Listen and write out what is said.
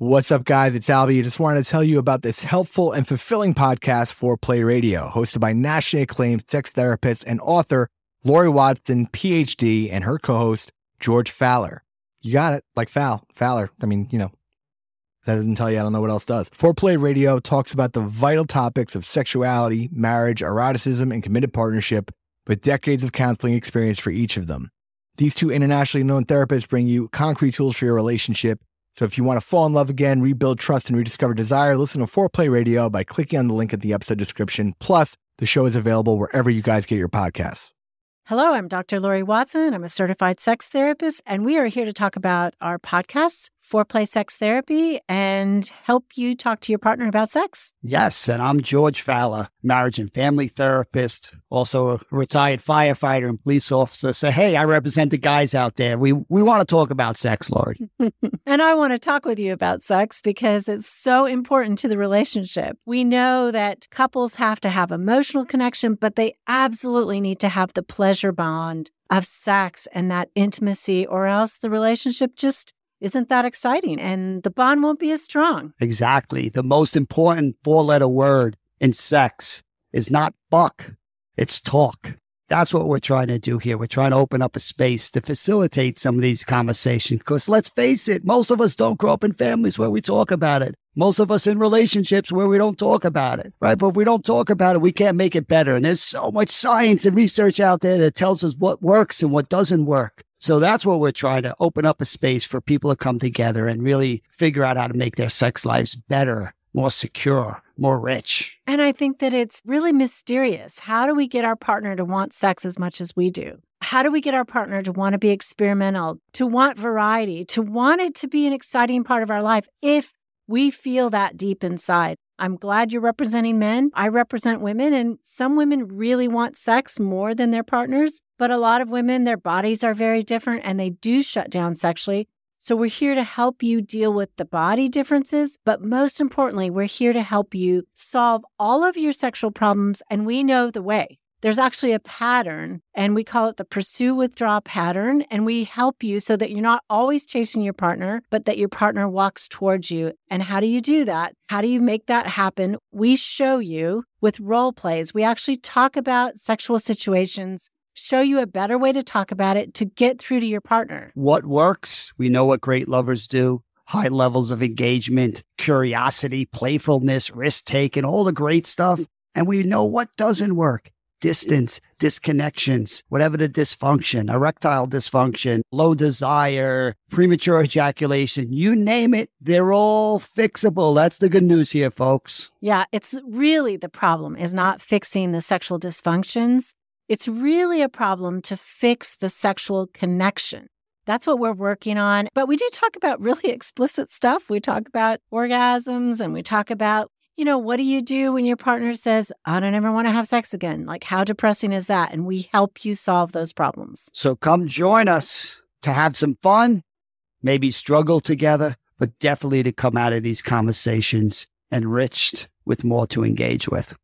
What's up, guys? It's Albie. I just wanted to tell you about this helpful and fulfilling podcast Foreplay Radio, hosted by nationally acclaimed sex therapist and author Lori Watson, PhD, and her co host, George Faller. You got it, like Fal, Faller. I mean, you know, that doesn't tell you, I don't know what else does. Foreplay Radio talks about the vital topics of sexuality, marriage, eroticism, and committed partnership with decades of counseling experience for each of them. These two internationally known therapists bring you concrete tools for your relationship so if you want to fall in love again, rebuild trust, and rediscover desire, listen to Foreplay Radio by clicking on the link at the episode description. Plus, the show is available wherever you guys get your podcasts. Hello, I'm Dr. Lori Watson. I'm a certified sex therapist, and we are here to talk about our podcasts, Foreplay Sex Therapy, and help you talk to your partner about sex. Yes, and I'm George Faller, marriage and family therapist, also a retired firefighter and police officer. So, hey, I represent the guys out there. We we want to talk about sex, Lori. and I want to talk with you about sex because it's so important to the relationship. We know that couples have to have emotional connection, but they absolutely need to have the pleasure bond of sex and that intimacy, or else the relationship just isn't that exciting and the bond won't be as strong. Exactly. The most important four letter word in sex is not fuck, it's talk. That's what we're trying to do here. We're trying to open up a space to facilitate some of these conversations. Because let's face it, most of us don't grow up in families where we talk about it. Most of us in relationships where we don't talk about it, right? But if we don't talk about it, we can't make it better. And there's so much science and research out there that tells us what works and what doesn't work. So that's what we're trying to open up a space for people to come together and really figure out how to make their sex lives better, more secure, more rich. And I think that it's really mysterious. How do we get our partner to want sex as much as we do? How do we get our partner to want to be experimental, to want variety, to want it to be an exciting part of our life if we feel that deep inside? I'm glad you're representing men. I represent women, and some women really want sex more than their partners. But a lot of women, their bodies are very different and they do shut down sexually. So we're here to help you deal with the body differences. But most importantly, we're here to help you solve all of your sexual problems. And we know the way. There's actually a pattern, and we call it the pursue withdraw pattern. And we help you so that you're not always chasing your partner, but that your partner walks towards you. And how do you do that? How do you make that happen? We show you with role plays. We actually talk about sexual situations show you a better way to talk about it to get through to your partner. What works? We know what great lovers do high levels of engagement, curiosity, playfulness, risk taking, all the great stuff. And we know what doesn't work distance, disconnections, whatever the dysfunction, erectile dysfunction, low desire, premature ejaculation, you name it, they're all fixable. That's the good news here, folks. Yeah, it's really the problem is not fixing the sexual dysfunctions. It's really a problem to fix the sexual connection. That's what we're working on. But we do talk about really explicit stuff. We talk about orgasms and we talk about, you know, what do you do when your partner says, I don't ever want to have sex again? Like, how depressing is that? And we help you solve those problems. So come join us to have some fun, maybe struggle together, but definitely to come out of these conversations enriched with more to engage with.